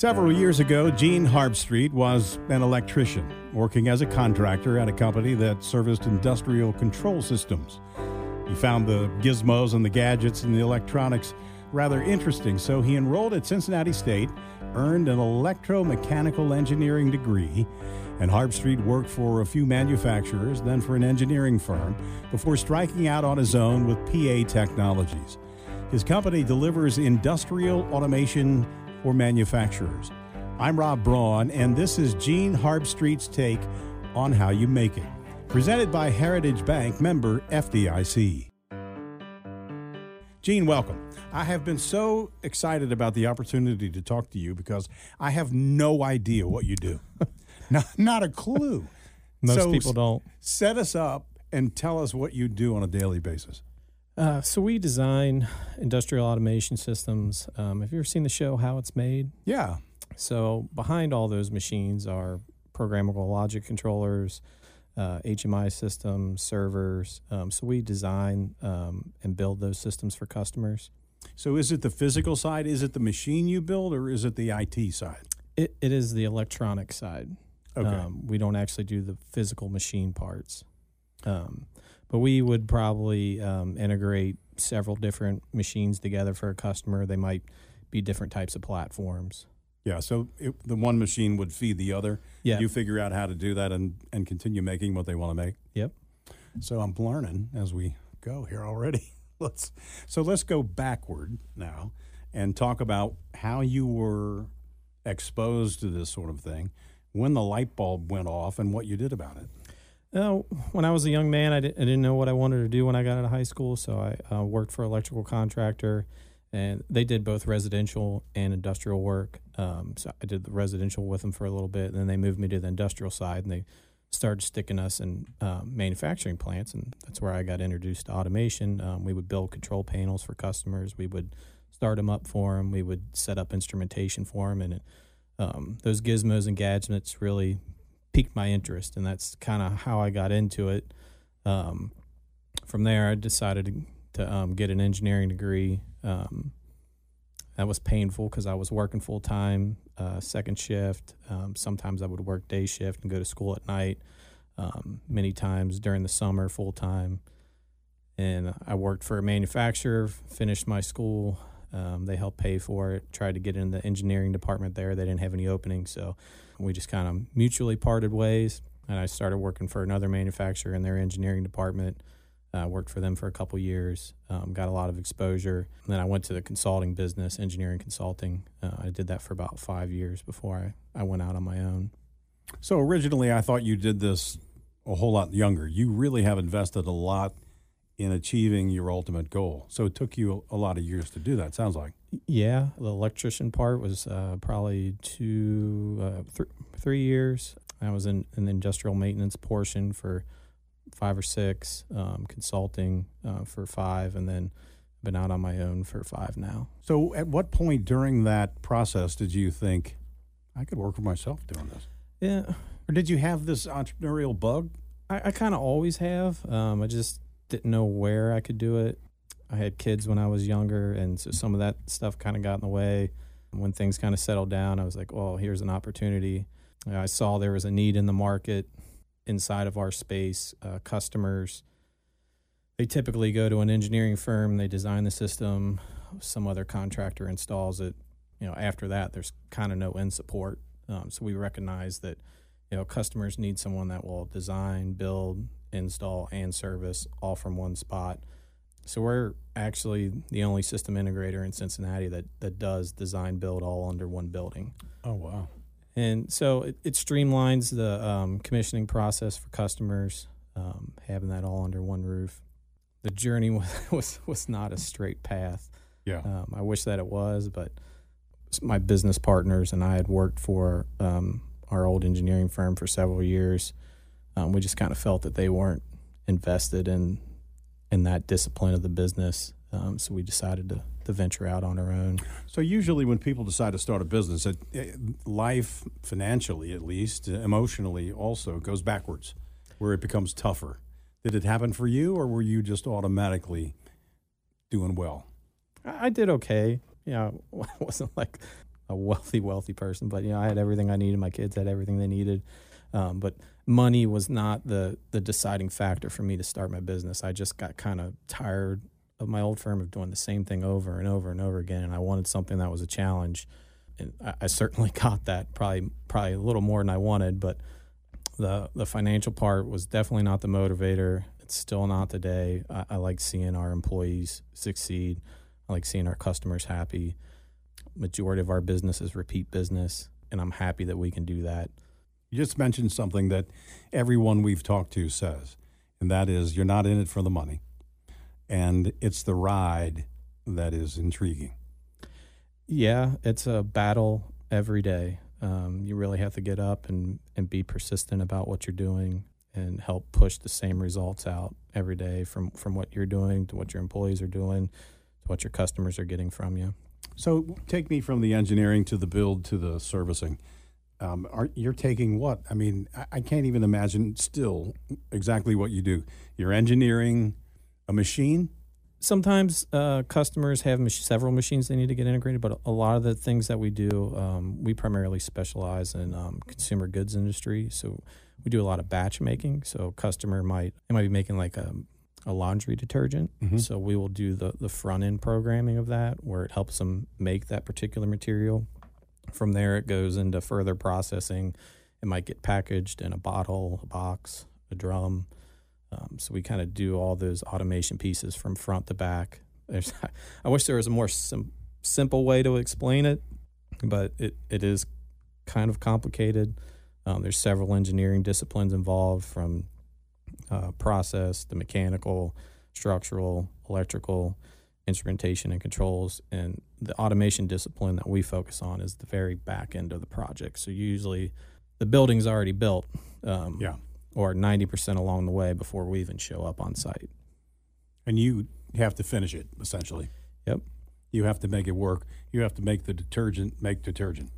Several years ago, Gene Harbstreit was an electrician working as a contractor at a company that serviced industrial control systems. He found the gizmos and the gadgets and the electronics rather interesting, so he enrolled at Cincinnati State, earned an electromechanical engineering degree, and Harbstreit worked for a few manufacturers, then for an engineering firm, before striking out on his own with PA Technologies. His company delivers industrial automation for manufacturers. I'm Rob Braun, and this is Gene Harbstreit's take on how you make it. Presented by Heritage Bank, member FDIC. Gene, welcome. I have been so excited about the opportunity to talk to you because I have no idea what you do. not, not a clue. Most So, people don't. Set us up and tell us what you do on a daily basis. Uh, so we design industrial automation systems. Um, have you ever seen the show How It's Made? Yeah. So behind all those machines are programmable logic controllers, uh, HMI systems, servers. Um, so we design um, and build those systems for customers. So is it the physical side? Is it the machine you build or is it the IT side? It, it is the electronic side. Okay. Um, we don't actually do the physical machine parts. Um, but we would probably um, integrate several different machines together for a customer. They might be different types of platforms. yeah. So it, the one machine would feed the other. Yeah. You figure out how to do that and, and continue making what they want to make. Yep. So I'm learning as we go here already. let's so let's go backward now and talk about how you were exposed to this sort of thing, when the light bulb went off, and what you did about it. Uh, when I was a young man, I, di- I didn't know what I wanted to do when I got out of high school, so I uh, worked for an electrical contractor, and they did both residential and industrial work. Um, so I did the residential with them for a little bit, and then they moved me to the industrial side, and they started sticking us in um, manufacturing plants, and that's where I got introduced to automation. Um, we would build control panels for customers. We would start them up for them. We would set up instrumentation for them, and it, um, those gizmos and gadgets really piqued my interest, and that's kind of how I got into it. Um, from there, I decided to, to um, get an engineering degree. Um, that was painful because I was working full time, uh, second shift. Um, sometimes I would work day shift and go to school at night. Um, many times during the summer, full time. And I worked for a manufacturer, finished my school. Um, they helped pay for it. Tried to get in the engineering department there. They didn't have any openings, so we just kind of mutually parted ways. And I started working for another manufacturer in their engineering department. I worked for them for a couple years, um, got a lot of exposure. And then I went to the consulting business, engineering consulting. Uh, I did that for about five years before I, I went out on my own. So originally, I thought you did this a whole lot younger. You really have invested a lot in achieving your ultimate goal. So it took you a lot of years to do that. Sounds like. Yeah, the electrician part was uh, probably two, uh, th- three years. I was in, in the industrial maintenance portion for five or six, um, consulting uh, for five, and then been out on my own for five now. So at what point during that process did you think I could work for myself doing this? Yeah, Or did you have this entrepreneurial bug? I, I kind of always have. Um, I just didn't know where I could do it. I had kids when I was younger, and so some of that stuff kind of got in the way. When things kind of settled down, I was like, well, here's an opportunity. I saw there was a need in the market inside of our space. Uh, customers, they typically go to an engineering firm, they design the system, some other contractor installs it. You know, after that, there's kind of no end support. Um, so we recognize that you know customers need someone that will design build install and service all from one spot so we're actually the only system integrator in cincinnati that, that does design build all under one building Oh wow. and so it, it streamlines the um, commissioning process for customers um, having that all under one roof the journey was, was, was not a straight path Yeah. um, I wish that it was, but my business partners and I had worked for um, our old engineering firm for several years. Um, we just kind of felt that they weren't invested in in that discipline of the business, um, so we decided to, to venture out on our own. So usually when people decide to start a business, it, it, life financially at least, emotionally also goes backwards, where it becomes tougher. Did it happen for you, or were you just automatically doing well? I, I did okay. You know, it wasn't like a wealthy, wealthy person, but you know, I had everything I needed. My kids had everything they needed. Um, but money was not the the deciding factor for me to start my business. I just got kind of tired of my old firm of doing the same thing over and over and over again, and I wanted something that was a challenge. And I, I certainly got that, probably probably a little more than I wanted, but the the financial part was definitely not the motivator. It's still not today. I, I like seeing our employees succeed. I like seeing our customers happy. Majority of our business is repeat business, and I'm happy that we can do that. You just mentioned something that everyone we've talked to says, and that is you're not in it for the money, and it's the ride that is intriguing. Yeah, it's a battle every day. Um, you really have to get up and, and be persistent about what you're doing and help push the same results out every day from, from what you're doing to what your employees are doing to what your customers are getting from you. So take me from the engineering to the build to the servicing. Um, are, you're taking what? I mean, I, I can't even imagine still exactly what you do. You're engineering a machine sometimes uh, customers have mach- several machines they need to get integrated, but a lot of the things that we do, um, we primarily specialize in um, consumer goods industry. So we do a lot of batch making. So customer might they might be making like a, a laundry detergent. Mhm. So we will do the the front end programming of that, where it helps them make that particular material. From there, it goes into further processing. It might get packaged in a bottle, a box, a drum. Um, so we kind of do all those automation pieces from front to back. There's, I wish there was a more sim- simple way to explain it, but it, it is kind of complicated. Um, there's several engineering disciplines involved, from uh, process the mechanical, structural, electrical, instrumentation, and controls. And the automation discipline that we focus on is the very back end of the project. So usually, the building's already built. Um, Yeah. or 90% along the way before we even show up on site. and you have to finish it essentially. Yep. You have to make it work. You have to make the detergent make detergent.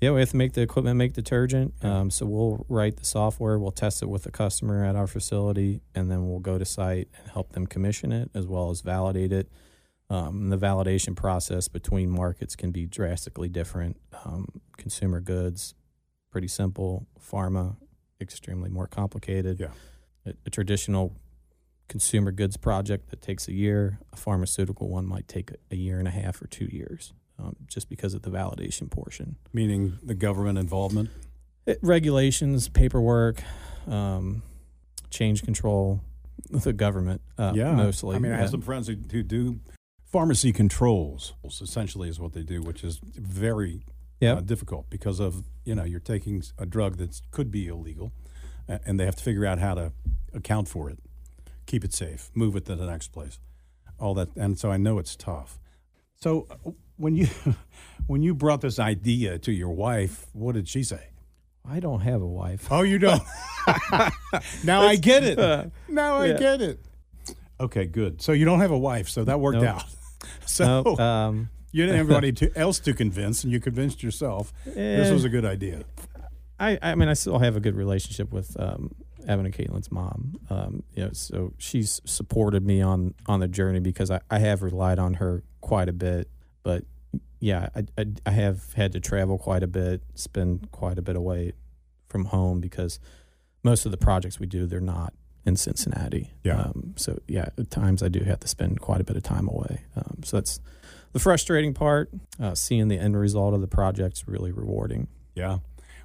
Yeah, we have to make the equipment make detergent. Um, so we'll write the software, we'll test it with the customer at our facility, and then we'll go to site and help them commission it as well as validate it. Um, the validation process between markets can be drastically different. Um, consumer goods, pretty simple. Pharma, extremely more complicated. Yeah. A, a traditional consumer goods project that takes a year, a pharmaceutical one might take a, a year and a half or two years, um, just because of the validation portion. Meaning the government involvement. It, regulations, paperwork, um, change control, the government, uh, yeah, mostly. I mean, I have some friends who, who do pharmacy controls. Essentially, is what they do, which is very Yep. uh, difficult because of you know you're taking a drug that could be illegal, a- and they have to figure out how to account for it, keep it safe, move it to the next place, all that. And so I know it's tough. So uh, when you when you brought this idea to your wife, what did she say? I don't have a wife. Oh, you don't. now I get it. Uh, Now I yeah. get it. Okay, good. So you don't have a wife, so that worked Nope. out. So Nope, um, you didn't have anybody to, else to convince, and you convinced yourself this was a good idea. I, I mean, I still have a good relationship with um, Evan and Caitlin's mom. Um, you know, so she's supported me on on the journey because I, I have relied on her quite a bit. But yeah, I, I I have had to travel quite a bit, spend quite a bit away from home because most of the projects we do they're not in Cincinnati. Yeah. Um, so yeah, at times I do have to spend quite a bit of time away. Um, so that's the frustrating part. Uh, seeing the end result of the project's really rewarding. Yeah.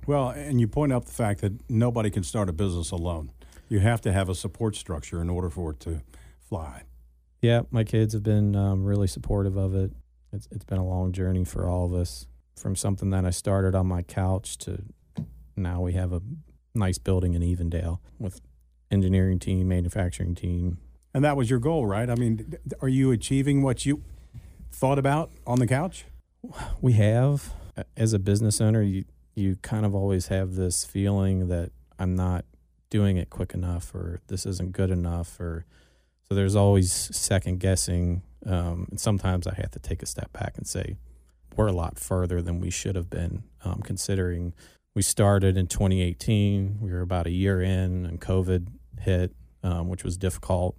Well, and you point out the fact that nobody can start a business alone. You have to have a support structure in order for it to fly. Yeah, my kids have been um, really supportive of it. It's it's been a long journey for all of us. From something that I started on my couch to now we have a nice building in Evendale with engineering team, manufacturing team. And that was your goal, right? I mean, are you achieving what you thought about on the couch? We have as a business owner, you you kind of always have this feeling that I'm not doing it quick enough or this isn't good enough or so there's always second guessing um, and sometimes I have to take a step back and say we're a lot further than we should have been um, considering we started in 2018 we were about a year in and COVID hit um, which was difficult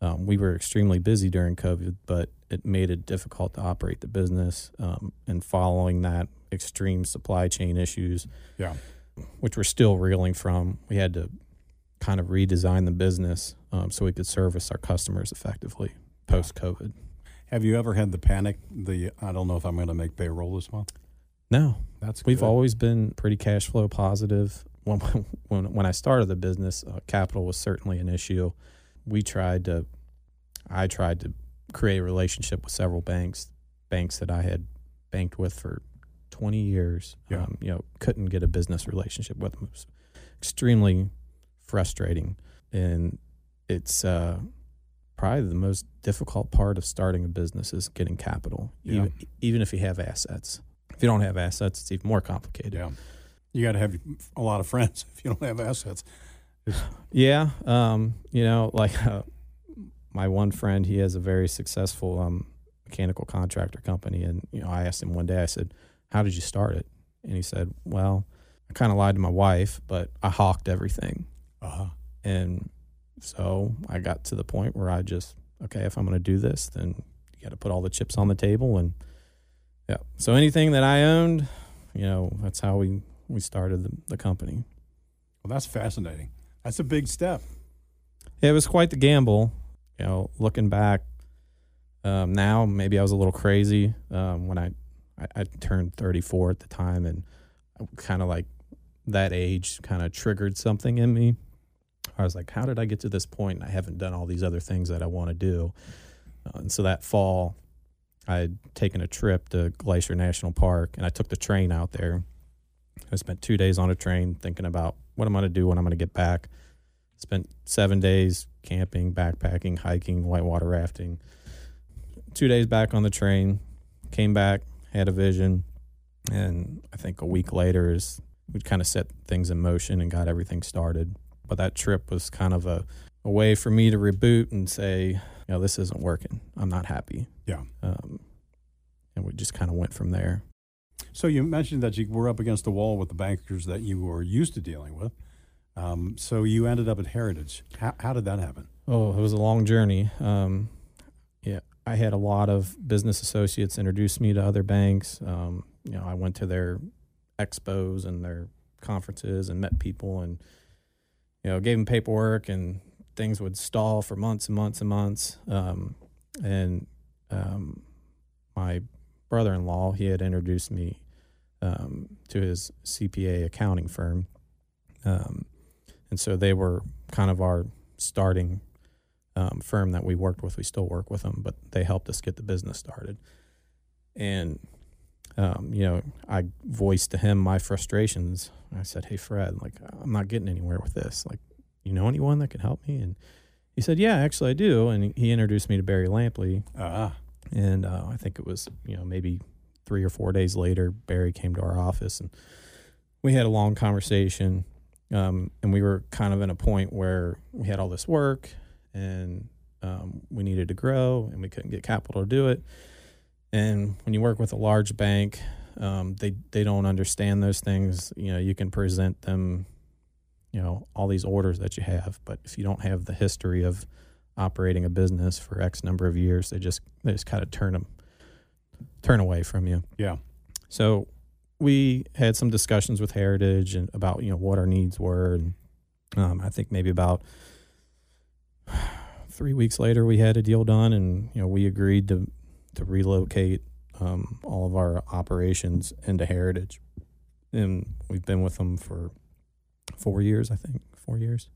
um, we were extremely busy during COVID but it made it difficult to operate the business. Um, and following that, extreme supply chain issues, Yeah. which we're still reeling from, we had to kind of redesign the business um, so we could service our customers effectively post COVID. Have you ever had the panic? The I don't know if I'm going to make payroll this month. No, That's We've good. always been pretty cash flow positive. When when when I started the business, uh, capital was certainly an issue. We tried to, I tried to create a relationship with several banks, banks that I had banked with for twenty years. Yeah. Um, you know, couldn't get a business relationship with them. It was extremely frustrating, and it's uh, probably the most difficult part of starting a business is getting capital, Yeah. even, even if you have assets. If you don't have assets, it's even more complicated. Yeah. You got to have a lot of friends if you don't have assets. Yeah, um, you know, like uh, my one friend, he has a very successful um, mechanical contractor company, and you know, I asked him one day, I said, "How did you start it?" And he said, "Well, I kind of lied to my wife, but I hawked everything, Uh-huh. and so I got to the point where I just, okay, if I'm going to do this, then you got to put all the chips on the table, and yeah, so anything that I owned, you know, that's how we we started the, the company." Well, that's fascinating. That's a big step. It was quite the gamble. You know, looking back um, now, maybe I was a little crazy um, when I, I, I turned 34 at the time, and kind of like that age kind of triggered something in me. I was like, how did I get to this point and I haven't done all these other things that I want to do? Uh, and so that fall, I had taken a trip to Glacier National Park, and I took the train out there. I spent two days on a train thinking about what I'm going to do when I'm going to get back. Spent seven days camping, backpacking, hiking, whitewater rafting. Two days back on the train, came back, had a vision, and I think a week later is we kind of set things in motion and got everything started. But that trip was kind of a, a way for me to reboot and say, you know, this isn't working. I'm not happy. Yeah. Um, and we just kind of went from there. So you mentioned that you were up against the wall with the bankers that you were used to dealing with. Um, so you ended up at Heritage. How, how did that happen? Oh, it was a long journey. Um, yeah, I had a lot of business associates introduce me to other banks. Um, you know, I went to their expos and their conferences and met people and you know gave them paperwork and things would stall for months and months and months. Um, and um, my brother-in-law he had introduced me um, to his CPA accounting firm, um, and so they were kind of our starting um, firm that we worked with. We still work with them, but they helped us get the business started. And um, you know, I voiced to him my frustrations. I said, "Hey, Fred, like I'm not getting anywhere with this. Like, you know anyone that can help me?" And he said, "Yeah, actually, I do." And he introduced me to Barry Lampley. Ah, And uh, I think it was you know maybe three or four days later, Barry came to our office and we had a long conversation. Um, and we were kind of in a point where we had all this work and um, we needed to grow and we couldn't get capital to do it. And when you work with a large bank, um, they they don't understand those things. You know, you can present them, you know, all these orders that you have, but if you don't have the history of operating a business for X number of years, they just they just kind of turn them turn away from you. yeah. So we had some discussions with Heritage and about you know what our needs were, and um, I think maybe about three weeks later we had a deal done, and you know we agreed to to relocate um, all of our operations into Heritage, and we've been with them for four years, I think, four years,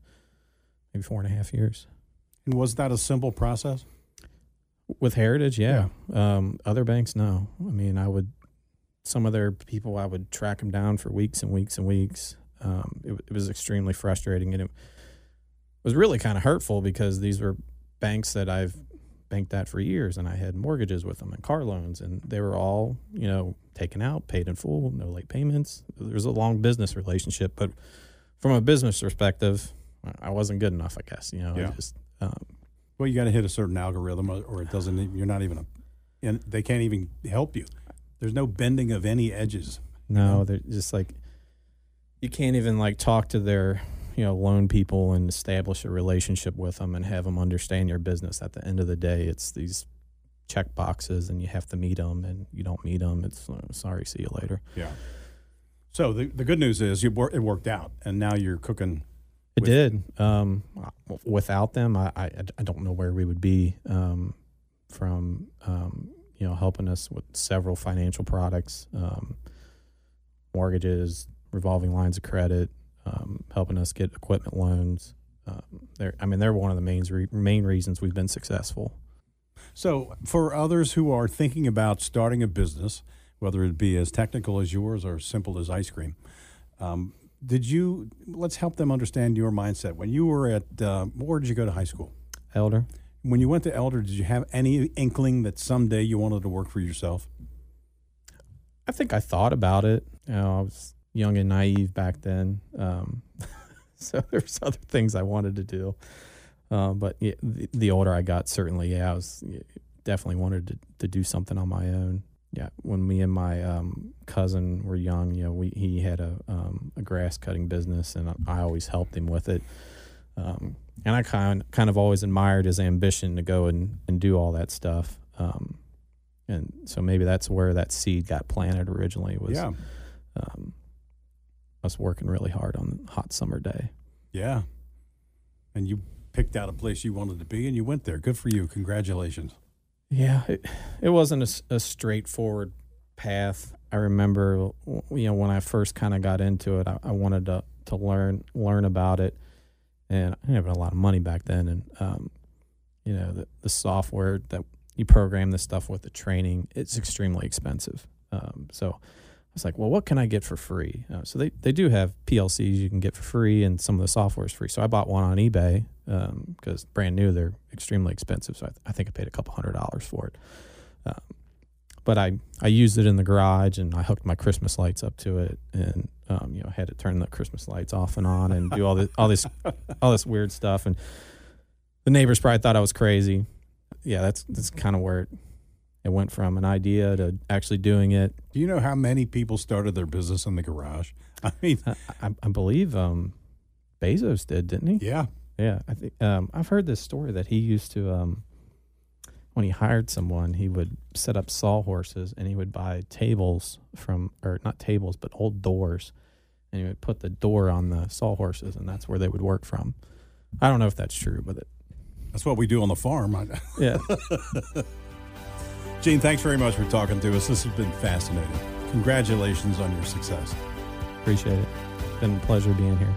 maybe four and a half years. And was that a simple process? With Heritage, yeah. Um, other banks, no. I mean, I would some of their people, I would track them down for weeks and weeks and weeks. Um, it, it was extremely frustrating, and it was really kind of hurtful because these were banks that I've banked at for years, and I had mortgages with them and car loans, and they were all you know taken out, paid in full, no late payments. There was a long business relationship, but from a business perspective, I wasn't good enough, I guess. You know, Yeah. just um, Well, you got to hit a certain algorithm, or- it doesn't. You're not even a, and they can't even help you. There's no bending of any edges. No, know? they're just like you can't even like talk to their you know loan people and establish a relationship with them and have them understand your business. At the end of the day, it's these check boxes and you have to meet them, and you don't meet them. It's uh, sorry, see you later. Yeah. So the the good news is you wor- it worked out, and now you're cooking. It With- did. Um, without them, I, I I don't know where we would be. Um, from um, you know helping us with several financial products, um, mortgages, revolving lines of credit, um, helping us get equipment loans. Um, they're, I mean, they're one of the main re- main reasons we've been successful. So for others who are thinking about starting a business, whether it be as technical as yours or simple as ice cream, um, did you? Let's help them understand your mindset. When you were at, uh, where did you go to high school? Elder, When you went to Elder, did you have any inkling that someday you wanted to work for yourself? I think I thought about it. You know, I was young and naive back then, um, so there's other things I wanted to do. Um, but yeah, the, the older I got, certainly, yeah, I was yeah, definitely wanted to, to do something on my own. Yeah, when me and my um, cousin were young, you know, we he had a um, a grass cutting business, and I always helped him with it. Um, and I kind kind of always admired his ambition to go and, and do all that stuff. Um, and so maybe that's where that seed got planted originally was yeah, um, us working really hard on a hot summer day. yeah. And you picked out a place you wanted to be, and you went there. Good for you. Congratulations. Yeah, it, it wasn't a straightforward path. I remember, you know, when I first kind of got into it, I, I wanted to to learn learn about it, and I didn't have a lot of money back then, and um, you know, the the software that you program this stuff with, the training, it's extremely expensive. Um, so was like, well, what can I get for free? Uh, so they they do have PLCs you can get for free, and some of the software is free. So I bought one on eBay because brand new, they're extremely expensive. So I, th- I think I paid a couple hundred dollars for it. Um, but I, I used it in the garage and I hooked my Christmas lights up to it and um, you know I had to turn the Christmas lights off and on and do all this all this all this weird stuff and the neighbors probably thought I was crazy. Yeah, that's that's kind of where it, it went from an idea to actually doing it. Do you know how many people started their business in the garage? I mean, I, I, I believe um, Bezos did, didn't he? yeah. Yeah, I think um, I've heard this story that he used to, um, when he hired someone, he would set up sawhorses and he would buy tables from, or not tables, but old doors, and he would put the door on the sawhorses, and that's where they would work from. I don't know if that's true, but it, That's what we do on the farm. Yeah, Gene, thanks very much for talking to us. This has been fascinating. Congratulations on your success. appreciate it. Been a pleasure being here.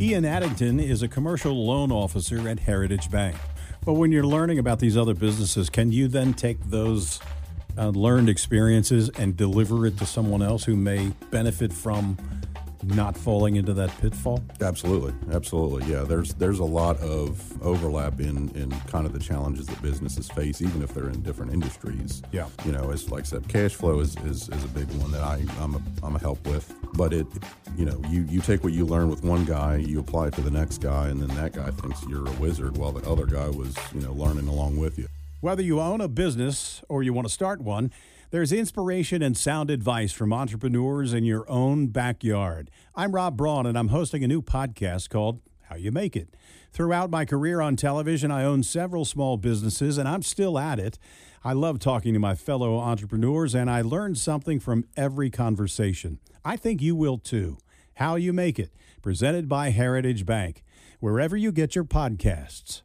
Ian Addington is a commercial loan officer at Heritage Bank. But when you're learning about these other businesses, can you then take those uh, learned experiences and deliver it to someone else who may benefit from not falling into that pitfall? Absolutely, absolutely. Yeah, there's there's a lot of overlap in in kind of the challenges that businesses face, even if they're in different industries. Yeah. You know, it's like I said, cash flow is, is, is a big one that I I'm a, I'm a help with. But it, you know, you you take what you learn with one guy, you apply it to the next guy, and then that guy thinks you're a wizard, while the other guy was you know learning along with you. Whether you own a business or you want to start one, there's inspiration and sound advice from entrepreneurs in your own backyard. I'm Rob Braun, and I'm hosting a new podcast called How You Make It. Throughout my career on television, I own several small businesses, and I'm still at it. I love talking to my fellow entrepreneurs, and I learn something from every conversation. I think you will too. How You Make It, presented by Heritage Bank, wherever you get your podcasts.